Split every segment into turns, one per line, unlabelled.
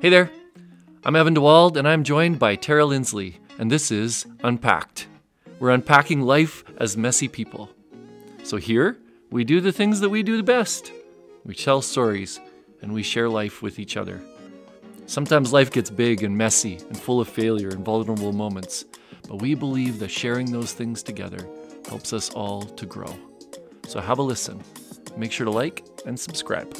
Hey there, I'm Evan DeWald, and I'm joined by Tara Lindsley, and this is Unpacked. We're unpacking life as messy people. So here, we do the things that we do the best we tell stories, and we share life with each other. Sometimes life gets big and messy and full of failure and vulnerable moments, but we believe that sharing those things together helps us all to grow. So have a listen. Make sure to like and subscribe.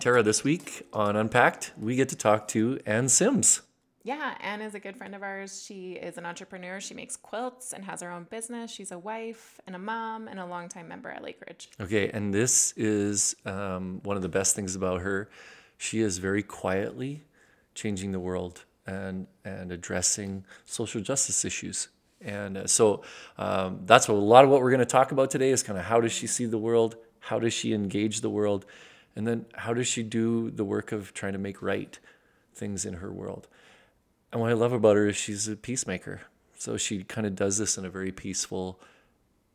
Tara, this week on Unpacked, we get to talk to Anne Sims.
Yeah, Anne is a good friend of ours. She is an entrepreneur. She makes quilts and has her own business. She's a wife and a mom and a longtime member at Lakeridge.
Okay, and this is um, one of the best things about her. She is very quietly changing the world and and addressing social justice issues. And uh, so um, that's what a lot of what we're going to talk about today is kind of how does she see the world? How does she engage the world? And then how does she do the work of trying to make right things in her world? And what I love about her is she's a peacemaker. So she kind of does this in a very peaceful,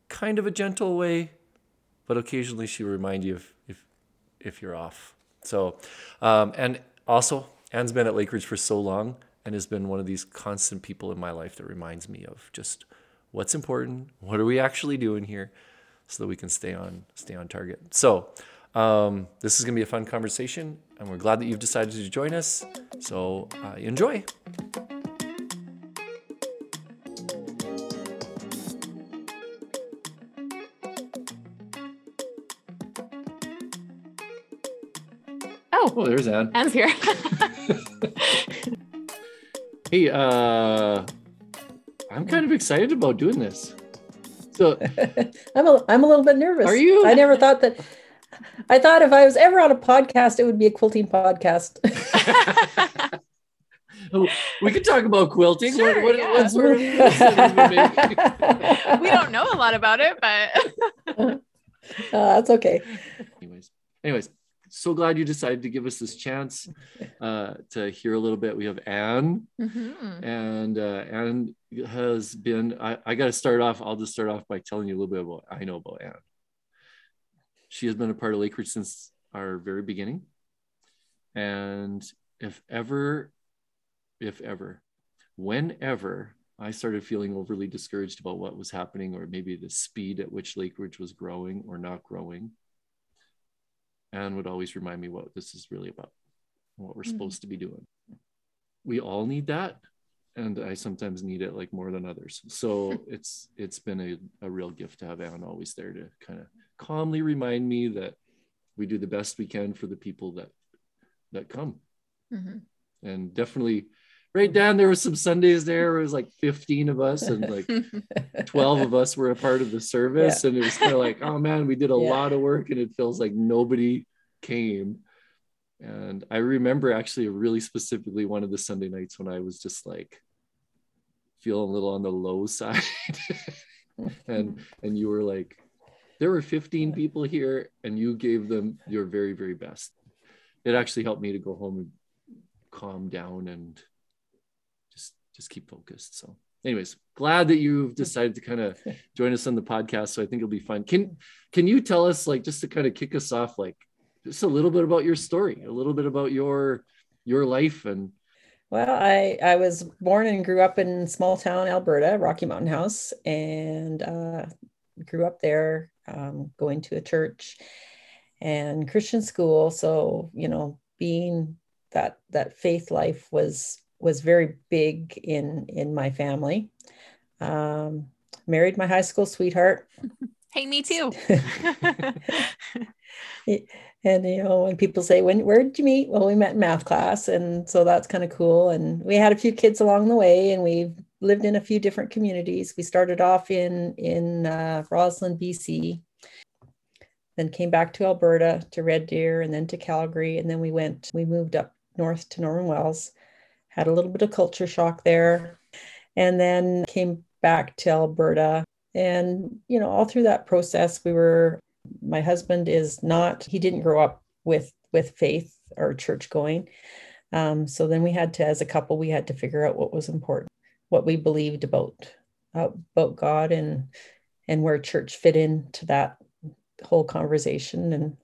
kind of a gentle way, but occasionally she remind you if if if you're off. So, um, and also Anne's been at Lakeridge for so long and has been one of these constant people in my life that reminds me of just what's important, what are we actually doing here, so that we can stay on stay on target. So. Um, this is going to be a fun conversation, and we're glad that you've decided to join us. So uh, enjoy.
Oh,
Oh, there's Anne.
Anne's here.
Hey, uh, I'm kind of excited about doing this. So,
I'm a, I'm a little bit nervous.
Are you?
I never thought that. I thought if I was ever on a podcast, it would be a quilting podcast.
we could talk about quilting.
Sure,
what, what,
yeah.
what sort of moves have you been making?
we don't know a lot about it, but
Uh, that's okay.
anyways, anyways, so glad you decided to give us this chance uh, to hear a little bit. We have Anne,
Mhm.
and uh, Anne has been. I, I got to start off. I'll just start off by telling you a little bit about I know about Anne. She has been a part of Lakeridge since our very beginning, and if ever, if ever, whenever I started feeling overly discouraged about what was happening, or maybe the speed at which Lakeridge was growing or not growing, Anne would always remind me what this is really about, and what we're
Mhm.
supposed to be doing. We all need that, and I sometimes need it like more than others. So it's it's been a, a real gift to have Anne always there to kind of calmly remind me that we do the best we can for the people that that come.
Mhm.
and definitely right down there was some sundays there where it was like 15 of us and like 12 of us were a part of the service. And it was kind of like oh man we did a
Yeah.
lot of work and it feels like nobody came. And i remember actually really specifically one of the sunday nights when i was just like feeling a little on the low side. And and you were like there were 15 people here and you gave them your very very best. It actually helped me to go home and calm down and just just keep focused. So anyways glad that you've decided to kind of join us on the podcast. So i think it'll be fun. Can can you tell us like just to kind of kick us off like just a little bit about your story a little bit about your your life and
Well, I I was born and grew up in small town Alberta, Rocky Mountain House, and uh, grew up there, um, going to a church and Christian school. So you know, being that that faith life was was very big in in my family. Um, married my high school sweetheart,
hey, me too.
and you know when people say when where did you meet well we met in math class and so that's kind of cool and we had a few kids along the way and we've lived in a few different communities. We started off in in uh, Rossland bc then came back to alberta to red deer and then to calgary and then we went we moved up north to norman wells had a little bit of culture shock there and then came back to alberta. And you know all through that process we were my husband is not he didn't grow up with with faith or church going. Um, so then we had to as a couple we had to figure out what was important what we believed about uh, about god and and where church fit into that whole conversation and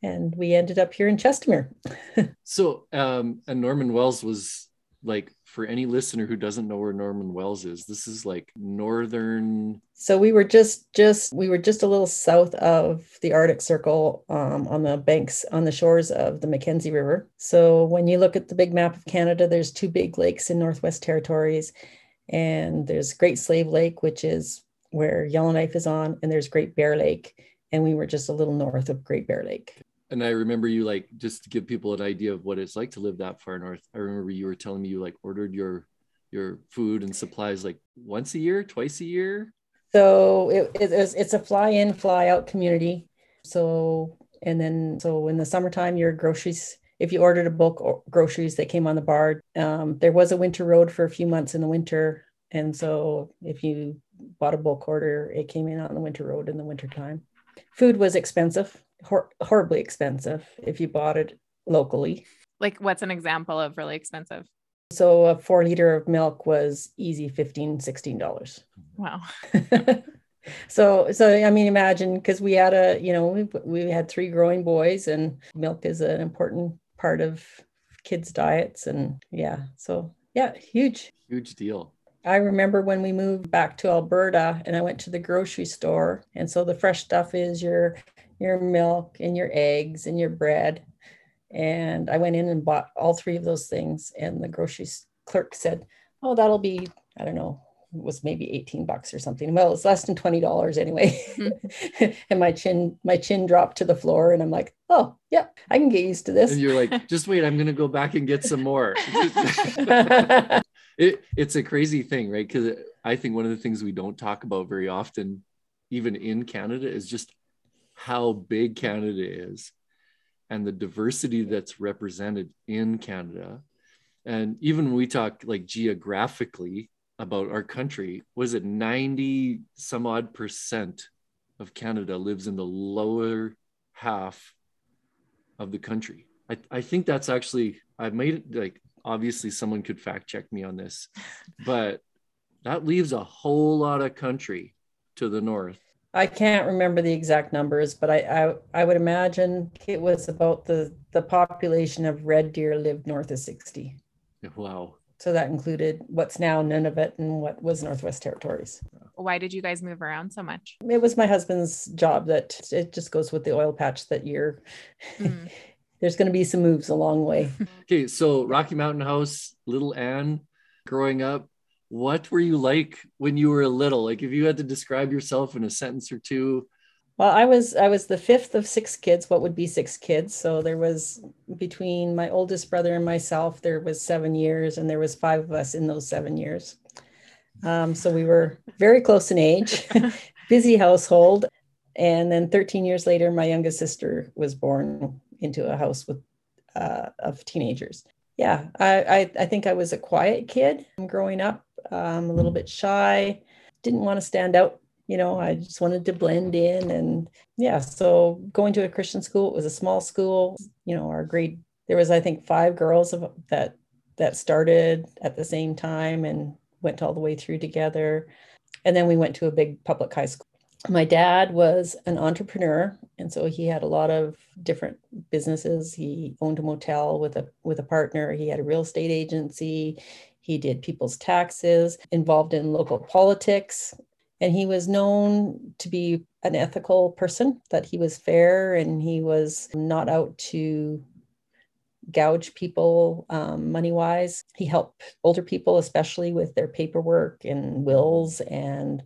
and we ended up here in Chestermere.
so um and Norman Wells was like for any listener who doesn't know where Norman Wells is, this is like northern.
So we were just just we were just a little south of the Arctic Circle, um, on the banks on the shores of the Mackenzie River. So when you look at the big map of Canada, there's two big lakes in Northwest Territories, and there's Great Slave Lake, which is where Yellowknife is on, and there's Great Bear Lake, and we were just a little north of Great Bear Lake
and I remember you like just to give people an idea of what it's like to live that far north. I remember you were telling me you like ordered your your food and supplies like once a year, twice a year.
So it, it is it's a fly in, fly out community. So and then so in the summertime, your groceries. If you ordered a bulk or groceries, they came on the bar. Um, there was a winter road for a few months in the winter, and so if you bought a bulk order, it came in on the winter road in the winter time. Food was expensive hor- horribly expensive if you bought it locally.
Like, what's an example of really expensive?
So a four liter of milk was easy 15 $16.
Wow.
so so i mean imagine because we had a you know we, we had three growing boys and milk is an important part of kids diets and yeah so yeah huge
huge deal
I remember when we moved back to Alberta and I went to the grocery store. And so the fresh stuff is your your milk and your eggs and your bread. And I went in and bought all three of those things. And the grocery clerk said, Oh, that'll be, I don't know, was maybe 18 bucks or something. Well, it's less than $20 anyway. Mm-hmm. and my chin, my chin dropped to the floor and I'm like, oh yeah, I can get used to this.
And you're like, just wait, I'm gonna go back and get some more. it, it's a crazy thing, right? Because I think one of the things we don't talk about very often, even in Canada, is just how big Canada is and the diversity that's represented in Canada. And even when we talk like geographically about our country, was it 90 some odd percent of Canada lives in the lower half of the country? I, I think that's actually, I've made it like, obviously someone could fact check me on this, but that leaves a whole lot of country to the north
I can't remember the exact numbers, but I, I, I would imagine it was about the the population of red deer lived north of 60.
Wow.
So that included what's now Nunavut and what was Northwest Territories.
Why did you guys move around so much?
It was my husband's job that it just goes with the oil patch that year. Mm. There's going to be some moves along the way.
okay, so Rocky Mountain House, Little Anne growing up, what were you like when you were a little like if you had to describe yourself in a sentence or two
well i was i was the fifth of six kids what would be six kids. So there was between my oldest brother and myself there was seven years and there was five of us in those seven years. Um, so we were very close in age busy household. And then 13 years later my youngest sister was born into a house with uh, of teenagers. Yeah I, I i think i was a quiet kid growing up um, a little bit shy, didn't want to stand out. You know, I just wanted to blend in. And yeah, so going to a Christian school, it was a small school. You know, our grade, there was, I think, five girls of, that that started at the same time and went all the way through together. And then we went to a big public high school. My dad was an entrepreneur, and so he had a lot of different businesses. He owned a motel with a with a partner. He had a real estate agency. He did people's taxes, involved in local politics, and he was known to be an ethical person, that he was fair and he was not out to gouge people um, money wise. He helped older people, especially with their paperwork and wills and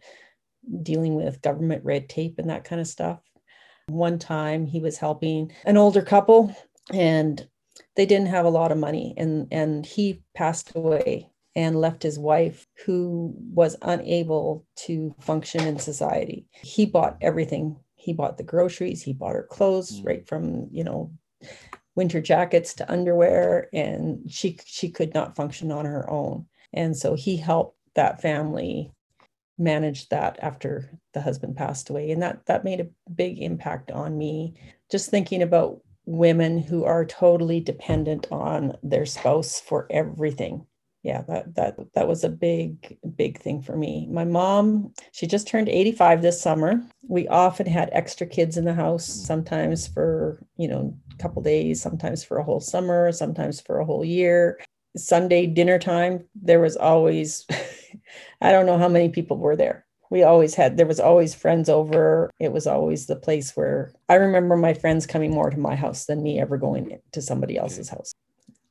dealing with government red tape and that kind of stuff. One time he was helping an older couple and they didn't have a lot of money and and he passed away and left his wife who was unable to function in society. He bought everything. He bought the groceries, he bought her clothes mm. right from, you know, winter jackets to underwear and she she could not function on her own. And so he helped that family manage that after the husband passed away and that that made a big impact on me just thinking about women who are totally dependent on their spouse for everything yeah that that that was a big big thing for me. My mom she just turned 85 this summer. We often had extra kids in the house mm. sometimes for you know a couple days sometimes for a whole summer sometimes for a whole year. Sunday dinner time there was always i don't know how many people were there. We always had there was always friends over. It was always the place where i remember my friends coming more to my house than me ever going to somebody else's house.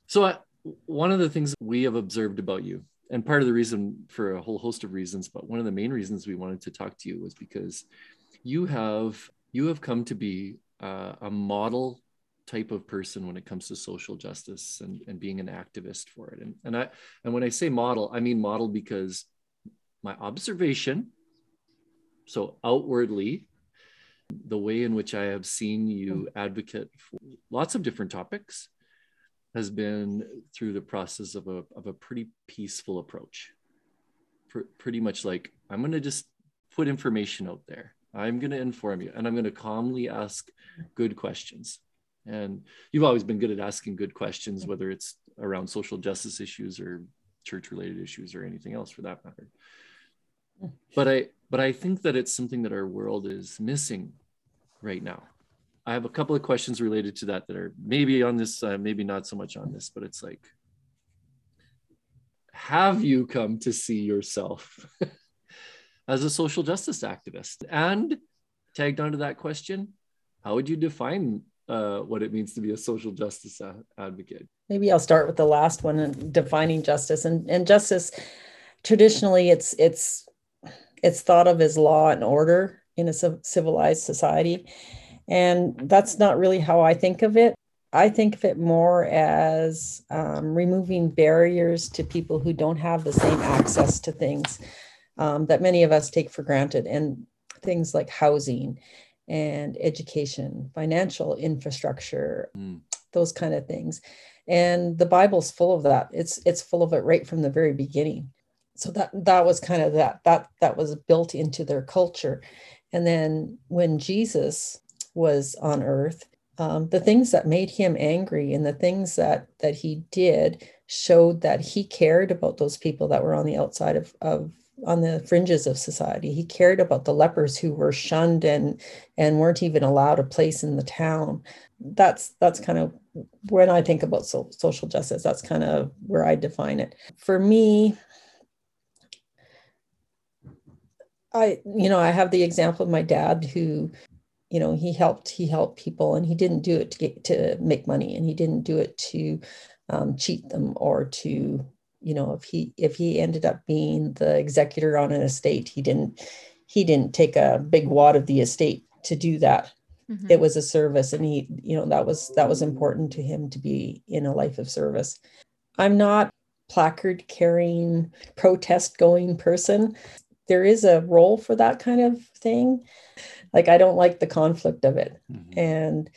So one of the things we have observed about you, and part of the reason for a whole host of reasons, but one of the main reasons we wanted to talk to you was because you have you have come to be uh, a model type of person when it comes to social justice and, and being an activist for it. And, and I and when I say model, I mean model because my observation, so outwardly, the way in which I have seen you advocate for lots of different topics, has been through the process of a, of a pretty peaceful approach. Pr- pretty much like, I'm going to just put information out there. I'm going to inform you and I'm going to calmly ask good questions. And you've always been good at asking good questions, whether it's around social justice issues or church related issues or anything else for that matter. But I, but I think that it's something that our world is missing right now. I have a couple of questions related to that that are maybe on this, uh, maybe not so much on this, but it's like, have you come to see yourself as a social justice activist? And tagged onto that question, how would you define uh, what it means to be a social justice a- advocate?
Maybe I'll start with the last one defining justice. And, and justice, traditionally, it's it's it's thought of as law and order in a civilized society and that's not really how I think of it. I think of it more as um, removing barriers to people who don't have the same access to things um, that many of us take for granted, and things like housing and education, financial infrastructure, mm. those kind of things. And the Bible's full of that. It's it's full of it right from the very beginning. So that that was kind of that that that was built into their culture. And then when Jesus was on earth um, the things that made him angry and the things that that he did showed that he cared about those people that were on the outside of, of on the fringes of society. He cared about the lepers who were shunned and and weren't even allowed a place in the town. That's that's kind of when i think about so, social justice that's kind of where i define it. For me I, you know, I have the example of my dad who you know he helped he helped people and he didn't do it to get to make money and he didn't do it to um, cheat them or to you know if he if he ended up being the executor on an estate he didn't he didn't take a big wad of the estate to do that. Mm-hmm. it was a service and he you know that was that was important to him to be in a life of service. I'm not placard carrying protest going person there is a role for that kind of thing. Like i don't like the conflict of it. Mm-hmm. and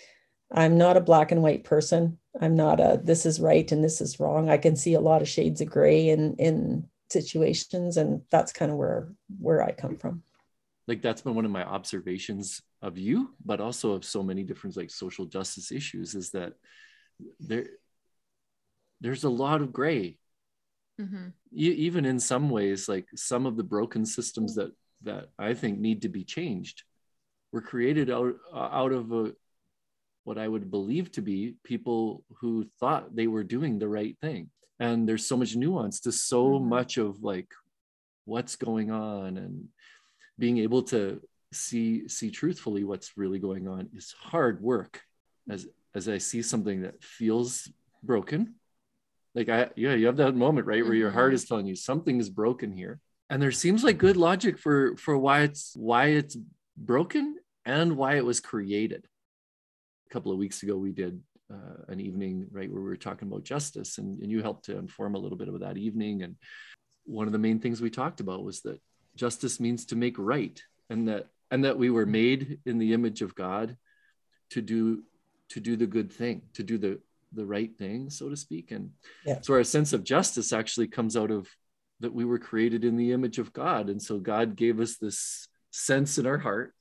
i'm not a black and white person. I'm not a this is right and this is wrong. I can see a lot of shades of gray in in situations and that's kind of where where i come from.
Like that's been one of my observations of you but also of so many different like social justice issues is that there there's a lot of gray mm-hmm. e- even in some ways like some of the broken systems that that i think need to be changed were created out out of a, what I would believe to be people who thought they were doing the right thing. And there's so much nuance to so mm-hmm. much of like what's going on and being able to see see truthfully what's really going on is hard work as as i see something that feels broken like i yeah you have that moment right where your heart mm-hmm. is telling you something is broken here and there seems like good logic for for why it's why it's broken and why it was created. A couple of weeks ago, we did uh, an evening, right, where we were talking about justice, and, and you helped to inform a little bit of that evening. And one of the main things we talked about was that justice means to make right, and that and that we were made in the image of God to do to do the good thing, to do the the right thing, so to speak. And yeah. so our sense of justice actually comes out of that we were created in the image of God. And so God gave us this sense in our heart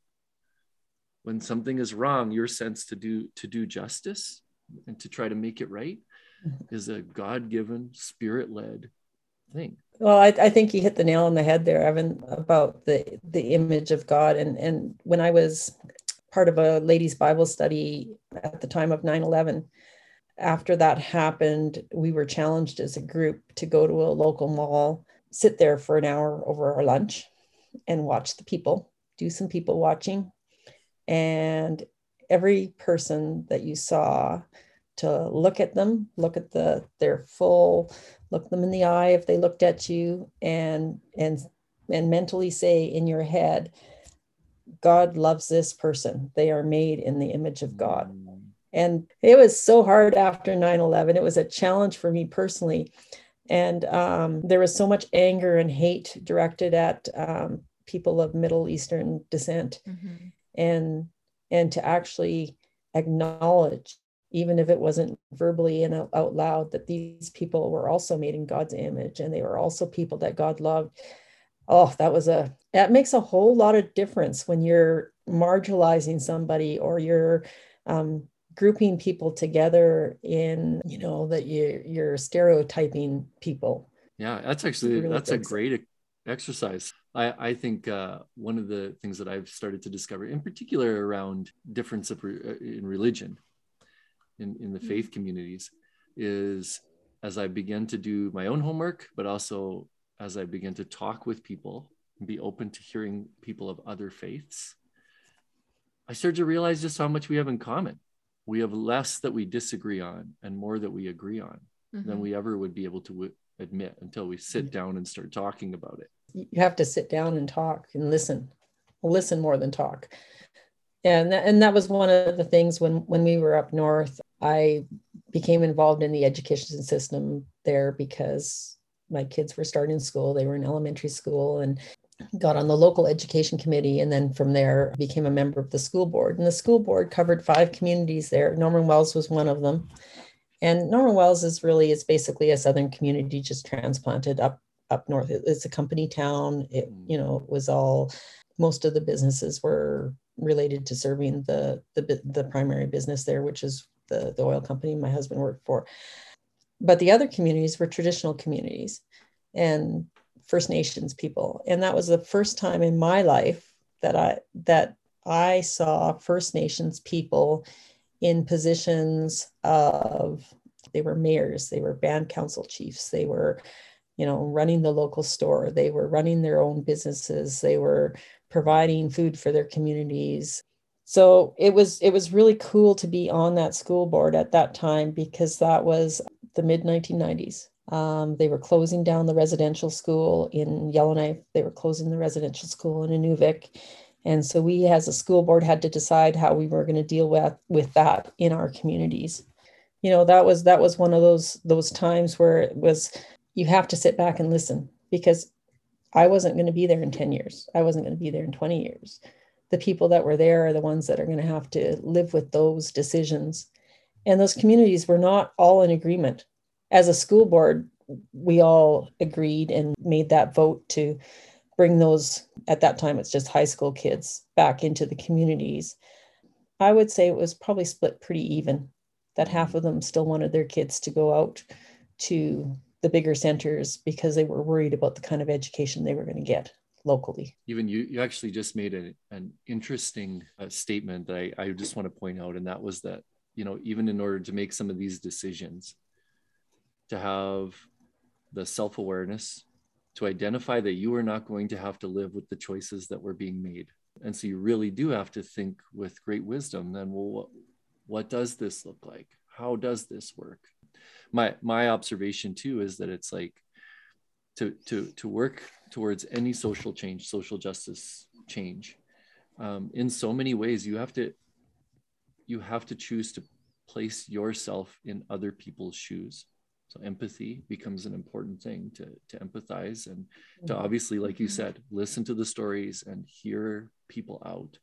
when something is wrong your sense to do to do justice and to try to make it right mm-hmm. is a god-given spirit-led thing.
Well, I, I think you hit the nail on the head there, Evan, about the the image of God. And and when I was part of a ladies' Bible study at the time of 9-11, after that happened, we were challenged as a group to go to a local mall, sit there for an hour over our lunch and watch the people, do some people watching. And every person that you saw to look at them, look at the their full, look them in the eye if they looked at you, and and and mentally say in your head, God loves this person. They are made in the image of God. And it was so hard after 9 11. It was a challenge for me personally. And um, there was so much anger and hate directed at um, people of Middle Eastern descent. Mm-hmm. And and to actually acknowledge even if it wasn't verbally and out loud, that these people were also made in God's image and they were also people that God loved. Oh, that was a, that makes a whole lot of difference when you're marginalizing somebody or you're um, grouping people together in, you know, that you, you're stereotyping people.
Yeah, that's actually, really that's a great exercise. I, I think uh, one of the things that I've started to discover, in particular around difference uh, in religion, in, in the mm. faith communities is as I begin to do my own homework, but also as I begin to talk with people and be open to hearing people of other faiths, I start to realize just how much we have in common. We have less that we disagree on and more that we agree on mm-hmm. than we ever would be able to w- admit until we sit mm. down and start talking about it.
You have to sit down and talk and listen, listen more than talk and that, and that was one of the things when when we were up north i became involved in the education system there because my kids were starting school they were in elementary school and got on the local education committee and then from there became a member of the school board. And the school board covered five communities there. Norman wells was one of them. And norman wells is really is basically a southern community just transplanted up up north. It's a company town. It mm. you know was all most of the businesses were related to serving the, the, the primary business there, which is the, the oil company my husband worked for. But the other communities were traditional communities. And First Nations people. And that was the first time in my life that I that I saw First Nations people in positions of they were mayors, they were band council chiefs, they were, you know, running the local store, they were running their own businesses, they were providing food for their communities. So it was it was really cool to be on that school board at that time because that was the mid 1990s. Um, they were closing down the residential school in Yellowknife. They were closing the residential school in Inuvik. And so we as a school board had to decide how we were going to deal with, with that in our communities. You know, that was that was one of those those times where it was you have to sit back and listen because I wasn't going to be there in 10 years. I wasn't going to be there in 20 years. The people that were there are the ones that are going to have to live with those decisions. And those communities were not all in agreement. As a school board, we all agreed and made that vote to bring those, at that time, it's just high school kids back into the communities. I would say it was probably split pretty even, that half of them still wanted their kids to go out to the bigger centers because they were worried about the kind of education they were going to get locally.
Even you, you actually just made a, an interesting uh, statement that I, I just want to point out, and that was that, you know, even in order to make some of these decisions, to have the self awareness, to identify that you are not going to have to live with the choices that were being made. And so you really do have to think with great wisdom then, well, what, what does this look like? How does this work? my my observation too is that it's like to to to work towards any social change social justice change um, in so many ways you have to you have to choose to place yourself in other people's shoes so empathy becomes an important thing to to empathize and to mm-hmm. obviously like you mm-hmm. said listen to the stories and hear people out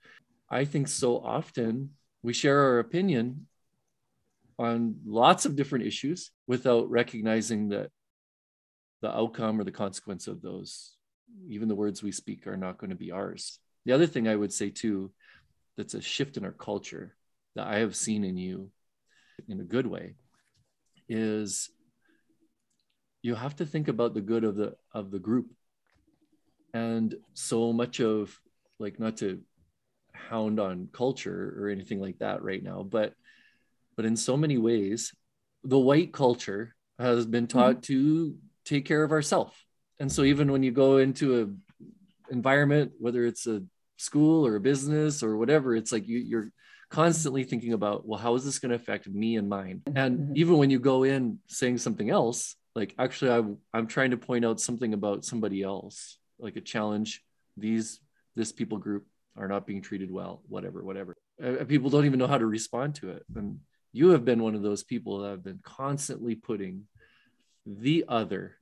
i think so often we share our opinion on lots of different issues without recognizing that the outcome or the consequence of those, even the words we speak, are not going to be ours. The other thing I would say too, that's a shift in our culture that I have seen in you in a good way is you have to think about the good of the of the group and so much of like not to hound on culture or anything like that right now but but in so many ways the white culture has been taught mm-hmm. to take care of ourselves and so even when you go into a environment whether it's a school or a business or whatever it's like you, you're constantly thinking about well how is this going to affect me and mine and mm-hmm. even when you go in saying something else like actually I, i'm trying to point out something about somebody else like a challenge. These this people group are not being treated well whatever whatever. Uh, people don't even know how to respond to it. And you have been one of those people that have been constantly putting the other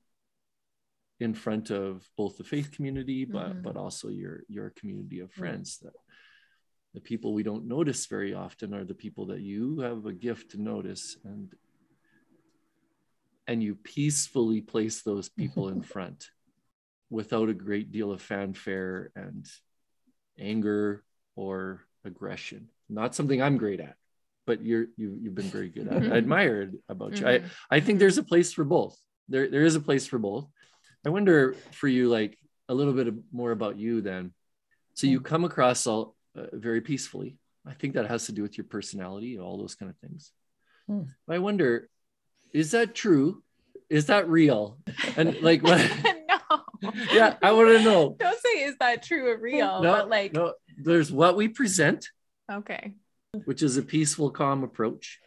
in front of both the faith community but mm-hmm. but also your your community of friends that the people we don't notice very often are the people that you have a gift to notice and and you peacefully place those people in front without a great deal of fanfare and anger or aggression not something i'm great at but you're you, you've been very good at i admire it about you i mm-hmm. i think there's a place for both there there is a place for both i wonder for you like a little bit more about you then so you come across all uh, very peacefully. I think that has to do with your personality, all those kind of things. Hmm. I wonder, is that true? Is that real? And like, what? no. Yeah, I want to know.
Don't say is that true or real, no, but like, no.
There's what we present.
Okay.
Which is a peaceful, calm approach,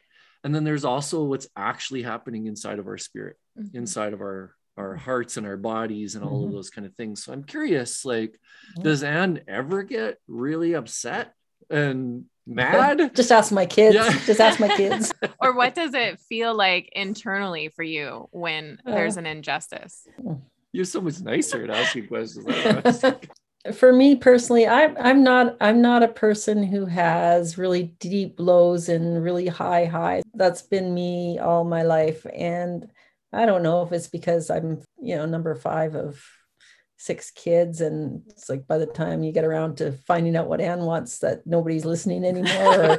and then there's also what's actually happening inside of our spirit, mm-hmm. inside of our our hearts and our bodies and all mm-hmm. of those kind of things. So I'm curious, like, mm-hmm. does Anne ever get really upset and mad?
Just ask my kids. Yeah. Just ask my kids.
or what does it feel like internally for you when uh, there's an injustice?
You're so much nicer at asking questions.
for me personally, I'm I'm not I'm not a person who has really deep lows and really high highs. That's been me all my life. And I don't know if it's because I'm, you know, number five of six kids and it's like by the time you get around to finding out what Anne wants that nobody's listening anymore or,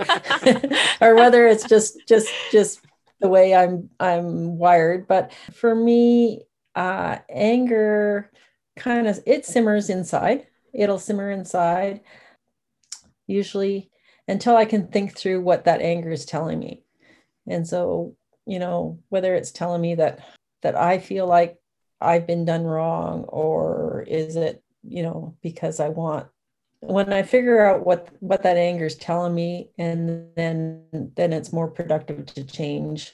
or whether it's just just just the way I'm I'm wired. But for me uh anger kind of it simmers inside. It'll simmer inside usually until I can think through what that anger is telling me. And so you know whether it's telling me that that i feel like i've been done wrong or is it you know because i want when i figure out what what that anger is telling me and then then it's more productive to change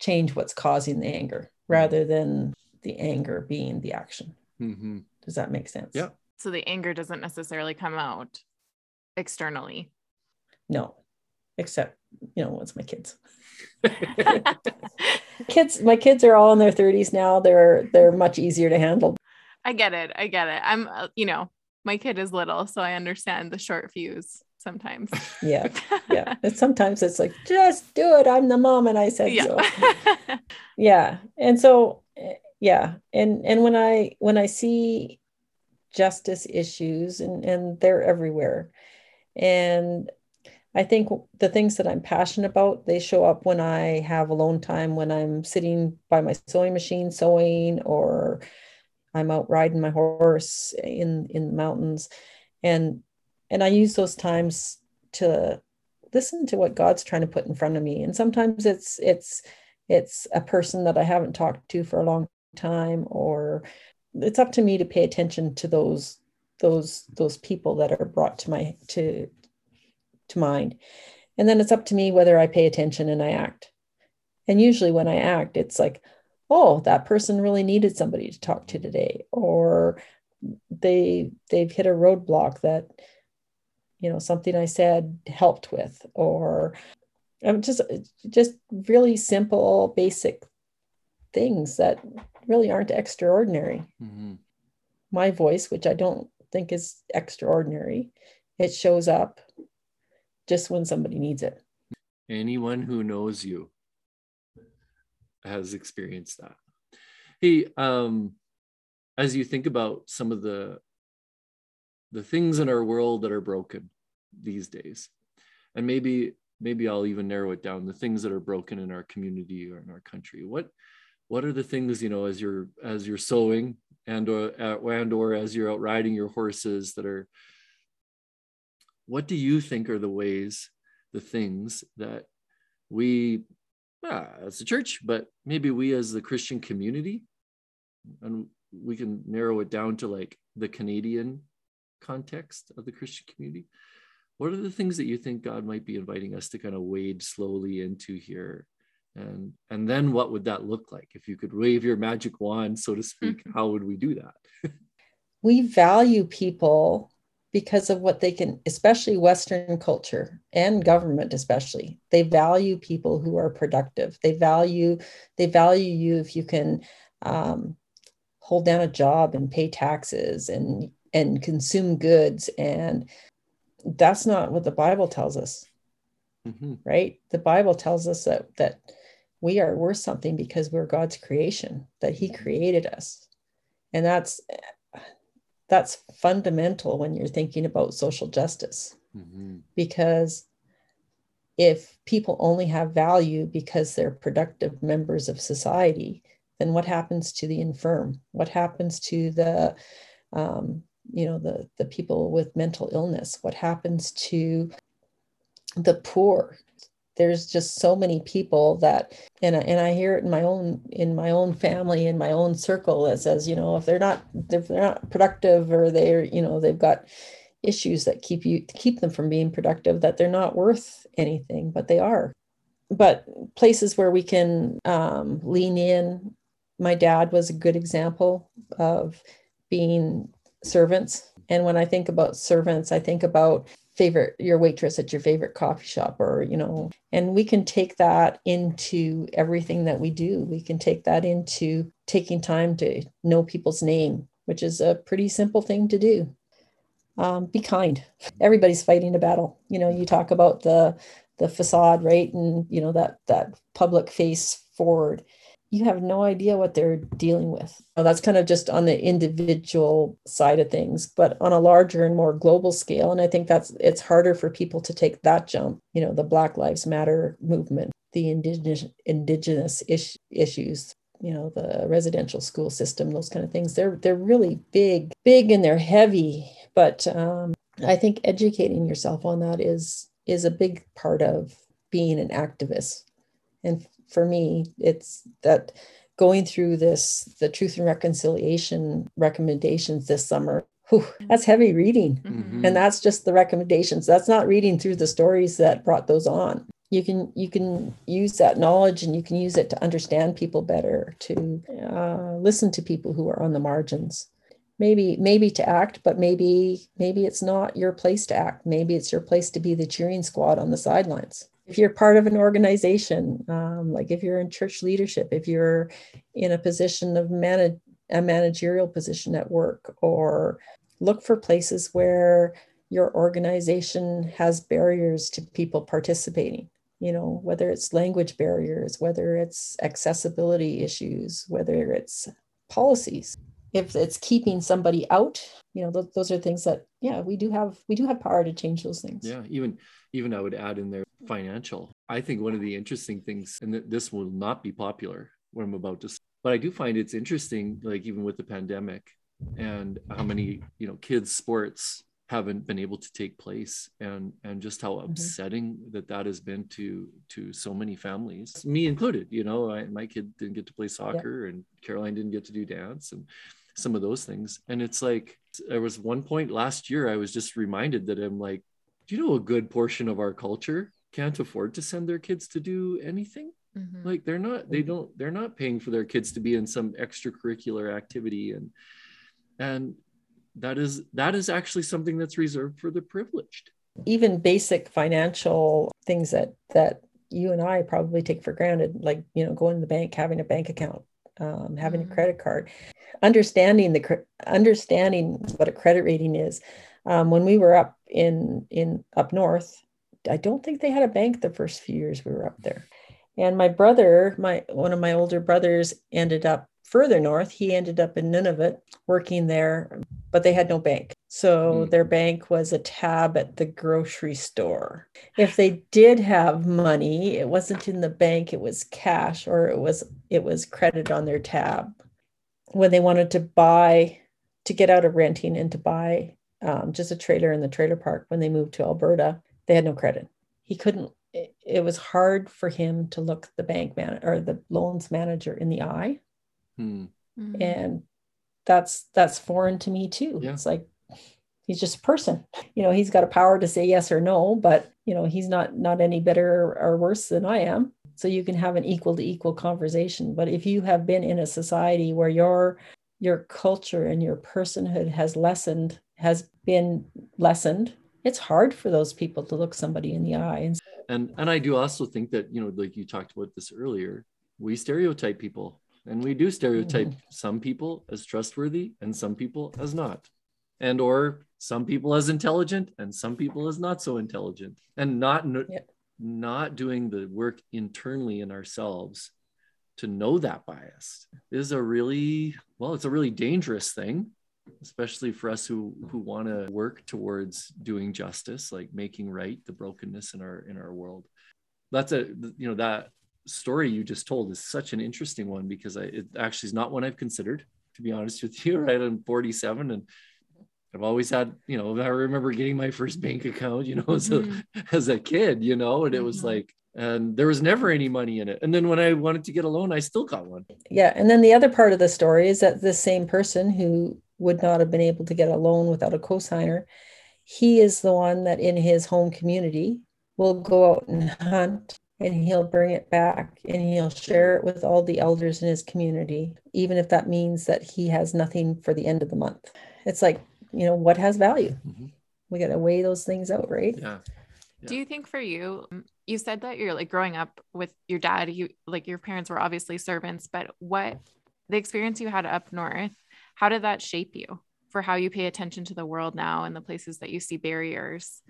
change what's causing the anger rather than the anger being the action. Mm-hmm. does that make sense?
Yeah.
So the anger doesn't necessarily come out externally?
No except you know once my kids. Kids my kids are all in their 30s now. They're they're much easier to handle.
I get it. I get it. I'm uh, you know my kid is little so i understand the short fuse sometimes.
Yeah. Yeah. And sometimes it's like just do it. I'm the mom. And i said yeah. so yeah. And so yeah. And and when i when i see justice issues and and they're everywhere. And I think the things that I'm passionate about, they show up when I have alone time, when I'm sitting by my sewing machine sewing, or I'm out riding my horse in in the mountains, and and I use those times to listen to what God's trying to put in front of me. And sometimes it's it's it's a person that I haven't talked to for a long time, or it's up to me to pay attention to those those those people that are brought to my to to mind. And then it's up to me whether I pay attention and I act. And usually when I act, it's like, oh, that person really needed somebody to talk to today, or they they've hit a roadblock that you know something I said helped with, or I'm just just really simple, basic things that really aren't extraordinary. Mm-hmm. My voice, which I don't think is extraordinary, it shows up just when somebody needs it.
Anyone who knows you has experienced that. Hey, um, as you think about some of the the things in our world that are broken these days, and maybe maybe I'll even narrow it down the things that are broken in our community or in our country. What what are the things you know as you're as you're sewing and or uh, and or as you're out riding your horses that are what do you think are the ways the things that we uh, as a church but maybe we as the christian community and we can narrow it down to like the canadian context of the christian community what are the things that you think god might be inviting us to kind of wade slowly into here? And and then what would that look like? If you could wave your magic wand so to speak mm-hmm. how would we do that?
We value people because of what they can especially western culture and government especially they value people who are productive they value they value you if you can um, hold down a job and pay taxes and and consume goods and that's not what the bible tells us mm-hmm. right the bible tells us that that we are worth something because we're God's creation, that He created us. And that's that's fundamental when you're thinking about social justice. Mm-hmm. Because if people only have value because they're productive members of society, then what happens to the infirm? What happens to the um, you know the the people with mental illness? What happens to the poor? There's just so many people that and I, and I hear it in my own in my own family in my own circle that says you know if they're not if they're not productive or they're you know they've got issues that keep you keep them from being productive that they're not worth anything but they are. But places where we can um, lean in my dad was a good example of being servants. And when i think about servants i think about favorite your waitress at your favorite coffee shop or you know and we can take that into everything that we do. We can take that into taking time to know people's name which is a pretty simple thing to do. Um, be kind. Everybody's fighting a battle. You know you talk about the the facade right? And you know that that public face forward you have no idea what they're dealing with. That's kind of just on the individual side of things, but on a larger and more global scale. And I think that's it's harder for people to take that jump. You know, the Black Lives Matter movement, the indigenous indigenous is, issues, you know, the residential school system, those kind of things. They're they're really big, big, and they're heavy. But um, I think educating yourself on that is is a big part of being an activist and for me, it's that going through this, the truth and reconciliation recommendations this summer. Whew, that's heavy reading. Mm-hmm. And that's just the recommendations. That's not reading through the stories that brought those on. You can you can use that knowledge and you can use it to understand people better, to uh, listen to people who are on the margins maybe maybe to act but maybe maybe it's not your place to act maybe it's your place to be the cheering squad on the sidelines if you're part of an organization, um, like if you're in church leadership, if you're in a position of manage, a managerial position at work, or look for places where your organization has barriers to people participating. You know, whether it's language barriers, whether it's accessibility issues, whether it's policies. If it's keeping somebody out, you know, th- those are things that, yeah, we do have we do have power to change those things.
Yeah, even even I would add in there financial. I think one of the interesting things, and this will not be popular, what I'm about to say, but I do find it's interesting, like even with the pandemic and how many, you know, kids' sports haven't been able to take place and and just how mm-hmm. upsetting mm-hmm. that that has been to to so many families me included you know I, my kid didn't get to play soccer yeah. and caroline didn't get to do dance and some of those things. And it's like there was one point last year i was just reminded that i'm like do you know a good portion of our culture can't afford to send their kids to do anything? Mm-hmm. like they're not they don't they're not paying for their kids to be in some extracurricular activity. And and that is that is actually something that's reserved for the privileged.
Even basic financial things that that you and i probably take for granted like you know going to the bank having a bank account um, having mm-hmm. a credit card understanding the understanding what a credit rating is um, when we were up in in up north I don't think they had a bank the first few years we were up there. And my brother, my one of my older brothers, ended up further north, he ended up in Nunavut working there, but they had no bank. So mm. their bank was a tab at the grocery store. If they did have money, it wasn't in the bank, it was cash or it was it was credit on their tab. When they wanted to buy to get out of renting and to buy um, just a trailer in the trailer park when they moved to Alberta, they had no credit. He couldn't it, it was hard for him to look the bank man or the loans manager in the eye Mm-hmm. And that's that's foreign to me too. Yeah. It's like he's just a person. You know, he's got a power to say yes or no, but you know, he's not not any better or worse than I am. So you can have an equal to equal conversation. But if you have been in a society where your your culture and your personhood has lessened, has been lessened, it's hard for those people to look somebody in the eye. And
and, and I do also think that, you know, like you talked about this earlier, we stereotype people and we do stereotype mm-hmm. some people as trustworthy and some people as not and or some people as intelligent and some people as not so intelligent and not yeah. not doing the work internally in ourselves to know that bias is a really well it's a really dangerous thing especially for us who who want to work towards doing justice like making right the brokenness in our in our world that's a you know that story you just told is such an interesting one because I, it actually is not one I've considered, to be honest with you. Right, I'm 47 and I've always had, you know, I remember getting my first bank account, you know, as a mm-hmm. as a kid, you know, and it was mm-hmm. like, and there was never any money in it. And then when I wanted to get a loan, I still got one.
Yeah, and then the other part of the story is that this same person who would not have been able to get a loan without a cosigner, he is the one that in his home community will go out and hunt and he'll bring it back and he'll share it with all the elders in his community, even if that means that he has nothing for the end of the month. It's like, you know, what has value? Mm-hmm. We got to weigh those things out, right?
Yeah.
yeah. Do you think for you, you said that you're like growing up with your dad, you like your parents were obviously servants, but what the experience you had up north, how did that shape you for how you pay attention to the world now and the places that you see barriers?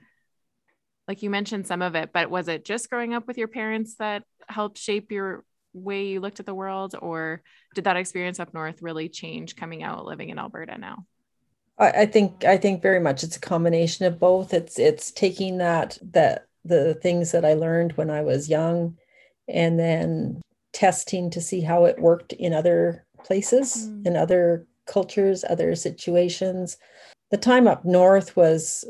Like you mentioned some of it, but was it just growing up with your parents that helped shape your way you looked at the world, or did that experience up north really change coming out living in Alberta now?
I, think I think very much it's a combination of both. It's it's taking that that the things that I learned when I was young, and then testing to see how it worked in other places, mm. in other cultures, other situations. The time up north was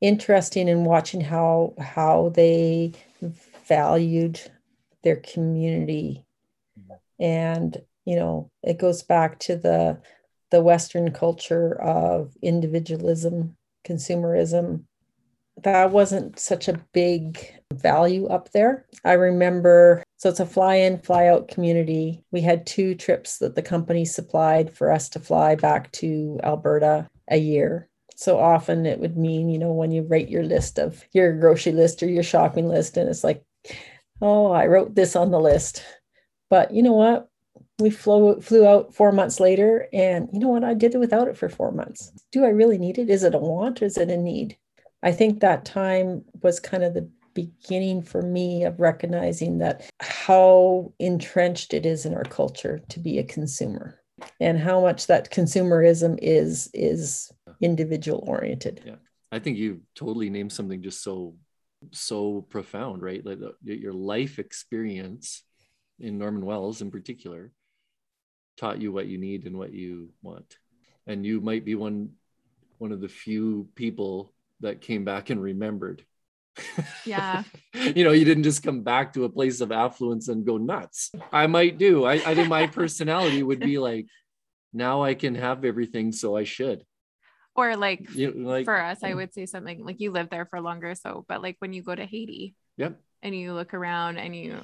interesting in watching how how they valued their community. And you know it goes back to the the western culture of individualism consumerism. That wasn't such a big value up there. I remember so it's a fly in fly out community. We had two trips that the company supplied for us to fly back to alberta a year so often it would mean, you know, when you write your list of your grocery list or your shopping list, and it's like, oh, I wrote this on the list. But you know what? We flew flew out four months later, and you know what? I did it without it for four months. Do I really need it? Is it a want or is it a need? I think that time was kind of the beginning for me of recognizing that how entrenched it is in our culture to be a consumer and how much that consumerism is is individual oriented
yeah. I think you totally named something just so so profound right? Like the, your life experience in norman wells in particular taught you what you need and what you want. And you might be one one of the few people that came back and remembered.
Yeah.
You know you didn't just come back to a place of affluence and go nuts. I might do. I, I think my personality would be like now i can have everything so i should
or like, you, like for us i mm. would say something like you live there for longer so but like when you go to haiti
yep.
and you look around and you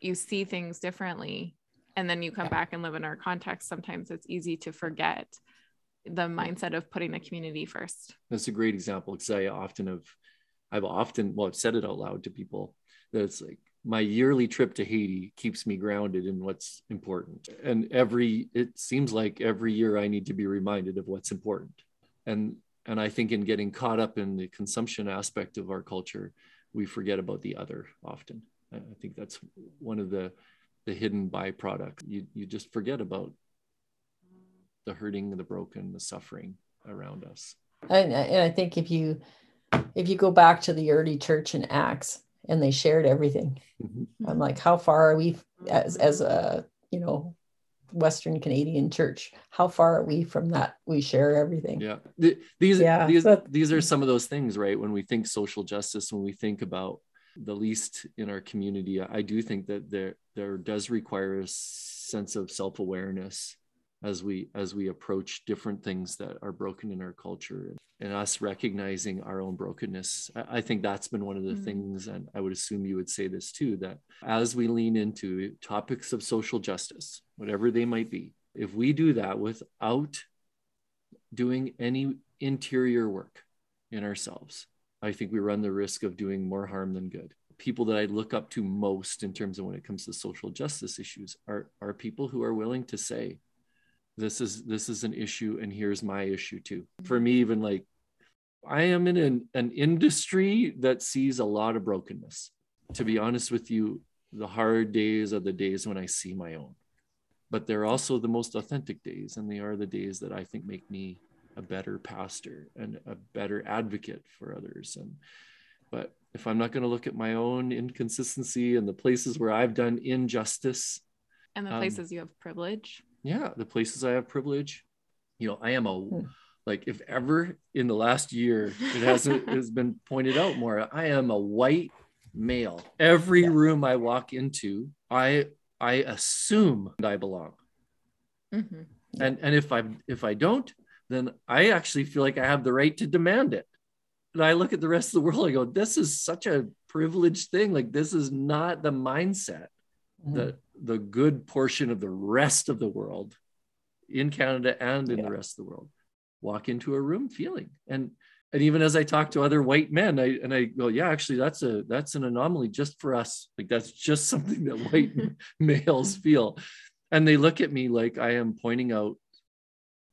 you see things differently and then you come back and live in our context sometimes it's easy to forget the mindset of putting the community first.
That's a great example because i often have I've often, well, I've said it out loud to people that it's like my yearly trip to Haiti keeps me grounded in what's important. And every, it seems like every year I need to be reminded of what's important. And, and I think in getting caught up in the consumption aspect of our culture, we forget about the other often. I think that's one of the, the hidden byproducts. You, you just forget about the hurting, the broken, the suffering around us.
And, and I think if you if you go back to the early church in Acts and they shared everything, mm-hmm. I'm like, how far are we as as a you know Western Canadian church? How far are we from that? We share everything.
Yeah, these yeah, these these are some of those things, right? When we think social justice, when we think about the least in our community, I do think that there there does require a sense of self awareness as we as we approach different things that are broken in our culture and us recognizing our own brokenness i, I think that's been one of the mm-hmm. things and i would assume you would say this too that as we lean into topics of social justice whatever they might be. If we do that without doing any interior work in ourselves i think we run the risk of doing more harm than good. People that I look up to most in terms of when it comes to social justice issues are, are people who are willing to say, this is this is an issue and here's my issue too. For me even like i am in an, an industry that sees a lot of brokenness. To be honest with you the hard days are the days when i see my own but they're also the most authentic days and they are the days that i think make me a better pastor and a better advocate for others and but if i'm not going to look at my own inconsistency and the places where i've done injustice
and the um, places um, you have privilege
yeah the places i have privilege you know i am a hmm. like if ever in the last year it hasn't has been pointed out more i am a white male every yeah. room i walk into i i assume that i belong mm-hmm. and and if i if i don't then i actually feel like i have the right to demand it and i look at the rest of the world i go this is such a privileged thing like this is not the mindset mm-hmm. that the good portion of the rest of the world in Canada and in yeah. the rest of the world walk into a room feeling and and even as I talk to other white men, I and I go, yeah, actually, that's a that's an anomaly just for us. Like that's just something that white males feel, and they look at me like I am pointing out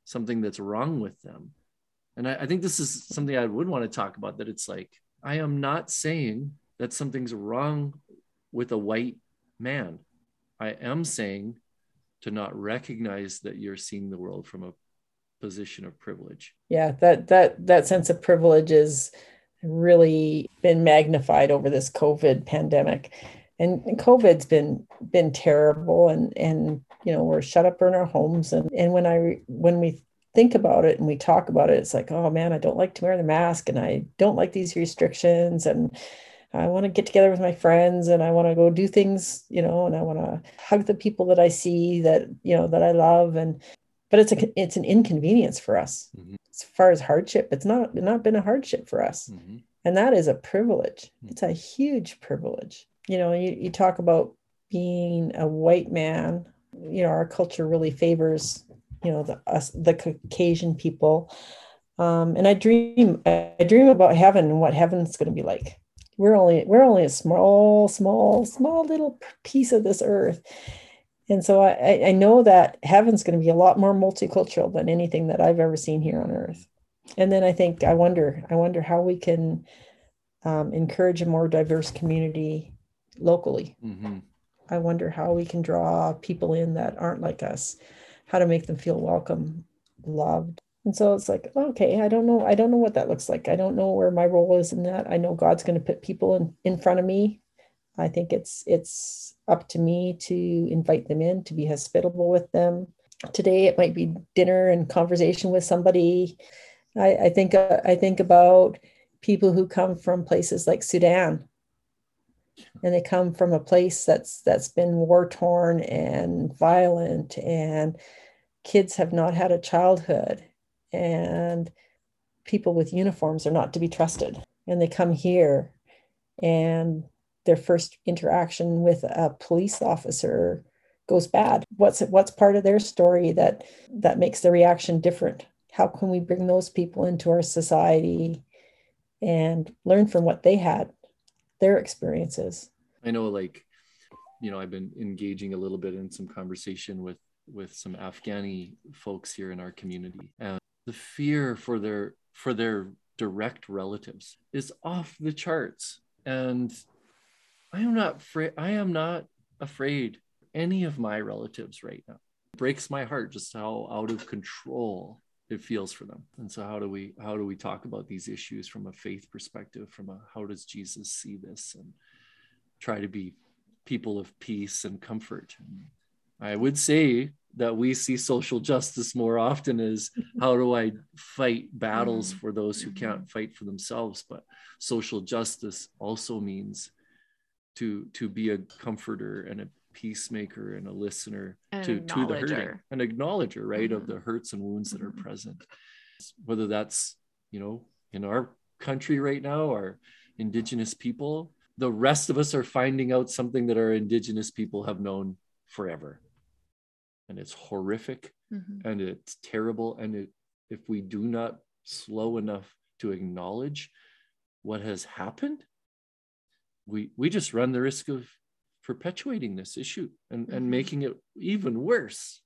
something that's wrong with them. And I, I think this is something I would want to talk about. That it's like I am not saying that something's wrong with a white man. I am saying to not recognize that you're seeing the world from a position of privilege.
Yeah, that that that sense of privilege has really been magnified over this COVID pandemic. And, COVID's been been terrible and and you know we're shut up in our homes and and when I when we think about it and we talk about it it's like oh man I don't like to wear the mask and I don't like these restrictions and I want to get together with my friends and I want to go do things, you know, and I want to hug the people that I see that, you know, that I love. And, but it's a, it's an inconvenience for us mm-hmm. as far as hardship. It's not, not been a hardship for us. Mm-hmm. And that is a privilege. Mm-hmm. It's a huge privilege. You know, you, you talk about being a white man, you know, our culture really favors, you know, the, us, the Caucasian people. Um, and I dream, I dream about heaven and what heaven's going to be like we're only we're only a small small small little piece of this earth and so i i know that heaven's going to be a lot more multicultural than anything that i've ever seen here on earth and then i think i wonder i wonder how we can um, encourage a more diverse community locally mm-hmm. i wonder how we can draw people in that aren't like us how to make them feel welcome loved and so it's like, okay, I don't know. I don't know what that looks like. I don't know where my role is in that. I know God's going to put people in, in front of me. I think it's it's up to me to invite them in, to be hospitable with them. Today it might be dinner and conversation with somebody. I, I think uh, I think about people who come from places like Sudan, and they come from a place that's that's been war torn and violent, and kids have not had a childhood and people with uniforms are not to be trusted. And they come here and their first interaction with a police officer goes bad. What's what's part of their story that that makes the reaction different? How can we bring those people into our society and learn from what they had, their experiences?
I know like you know, I've been engaging a little bit in some conversation with with some Afghani folks here in our community. And the fear for their for their direct relatives is off the charts and i am not afraid i am not afraid any of my relatives right now It breaks my heart just how out of control it feels for them. And so how do we how do we talk about these issues from a faith perspective, from a how does Jesus see this and try to be people of peace and comfort. I would say that we see social justice more often as how do I fight battles
Mm-hmm.
for those who can't fight for themselves. But social justice also means to to be a comforter and a peacemaker and a listener
An
to, to the hurting, an acknowledger, right, of
Mhm.
the hurts and wounds that are
Mhm.
present. Whether that's, you know, in our country right now, our indigenous people, the rest of us are finding out something that our indigenous people have known forever. And it's horrific
Mhm.
and it's terrible. And it, if we do not slow enough to acknowledge what has happened, we we just run the risk of perpetuating this issue and, and
Mhm.
making it even worse.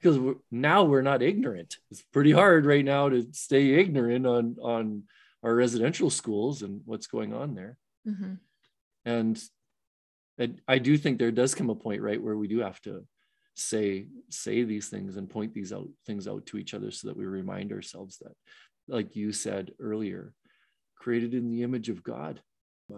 Because we're, now we're not ignorant. It's pretty hard right now to stay ignorant on on our residential schools and what's going on there.
Mhm.
And and I do think there does come a point, right, where we do have to say say these things and point these out things out to each other so that we remind ourselves that, like you said earlier, created in the image of God.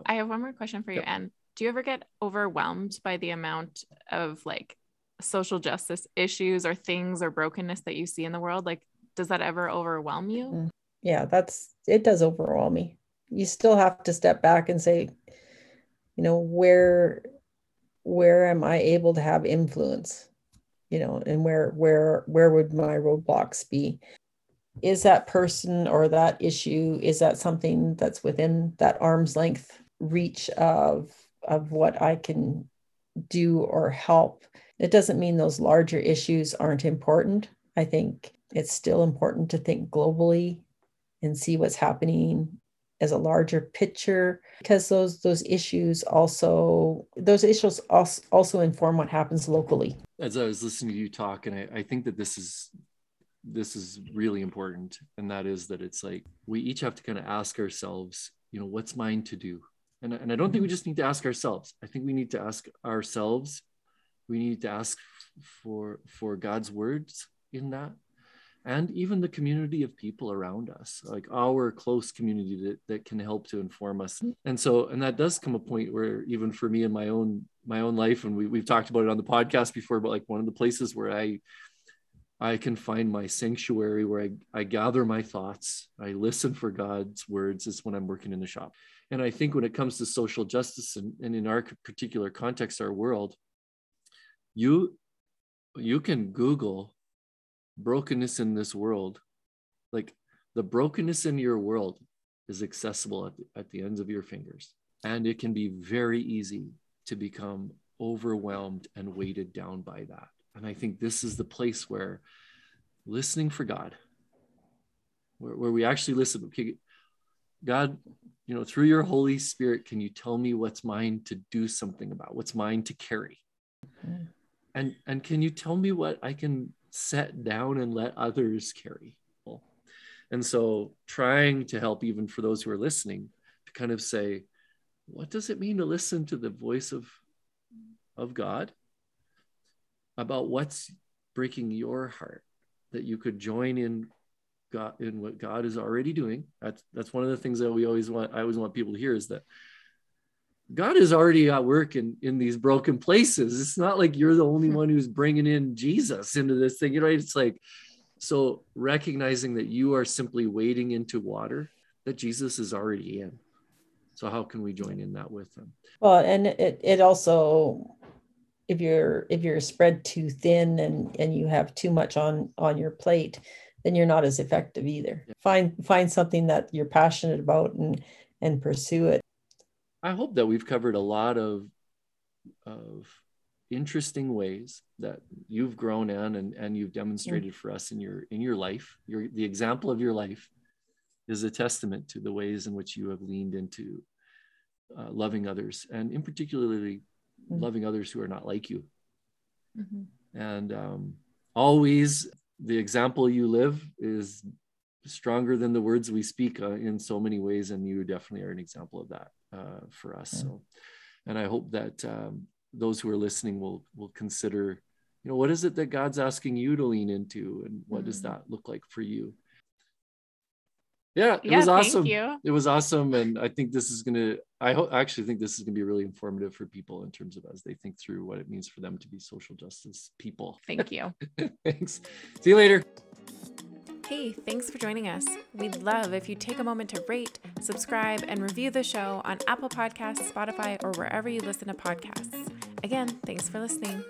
I have one more question for you,
Yep.
Anne. Do you ever get overwhelmed by the amount of like social justice issues or things or brokenness that you see in the world? Like, does that ever overwhelm you?
Yeah that's it does overwhelm me you still have to step back and say you know where where am i able to have influence you know and where where where would my roadblocks be is that person or that issue is that something that's within that arm's length reach of of what i can do or help. It doesn't mean those larger issues aren't important. I think it's still important to think globally and see what's happening as a larger picture because those those issues also those issues also, also inform what happens locally.
As I was listening to you talk, and I, I think that this is this is really important, and that is that it's like we each have to kind of ask ourselves, you know, what's mine to do? And, and I don't think we just need to ask ourselves. I think we need to ask ourselves. We need to ask for for God's words in that, and even the community of people around us, like our close community that, that can help to inform us. And so, and that does come a point where even for me in my own my own life, and we, we've talked about it on the podcast before, but like one of the places where I I can find my sanctuary where I, I gather my thoughts, I listen for God's words is when I'm working in the shop. And I think when it comes to social justice and, and in our particular context, our world, you you can Google brokenness in this world. Like the brokenness in your world is accessible at the, at the ends of your fingers. And it can be very easy to become overwhelmed and weighted down by that. And I think this is the place where listening for God, where, where we actually listen, okay, God, you know, through your Holy Spirit, can you tell me what's mine to do something about, what's mine to carry?
Mm.
And, and can you tell me what I can set down and let others carry? And so trying to help even for those who are listening to kind of say, what does it mean to listen to the voice of, of God about what's breaking your heart that you could join in God in what God is already doing. That's that's one of the things that we always want. I always want people to hear is that God is already at work in in these broken places. It's not like you're the only one who's bringing in Jesus into this thing, right? It's like so recognizing that you are simply wading into water that Jesus is already in. So how can we join in that with him?
well and it it also if you're if you're spread too thin and and you have too much on on your plate then you're not as effective either find find something that you're passionate about and and pursue it
I hope that we've covered a lot of of interesting ways that you've grown in and, and you've demonstrated for us in your in your life. Your the example of your life is a testament to the ways in which you have leaned into uh, loving others and in particularly
Mm.
loving others who are not like you.
Mhm.
And um, always the example you live is stronger than the words we speak uh, in so many ways. And you definitely are an example of that uh, for us.
Yeah.
So, and I hope that um, those who are listening will, will consider you know what is it that god's asking you to lean into and what mm. does that look like for you yeah it yeah, was awesome it was awesome and i think this is gonna i hope I actually think this is gonna be really informative for people in terms of as they think through what it means for them to be social justice people
thank you
thanks see you later
Hey, thanks for joining us. We'd love if you take a moment to rate, subscribe, and review the show on Apple Podcasts, Spotify, or wherever you listen to podcasts. Again, thanks for listening.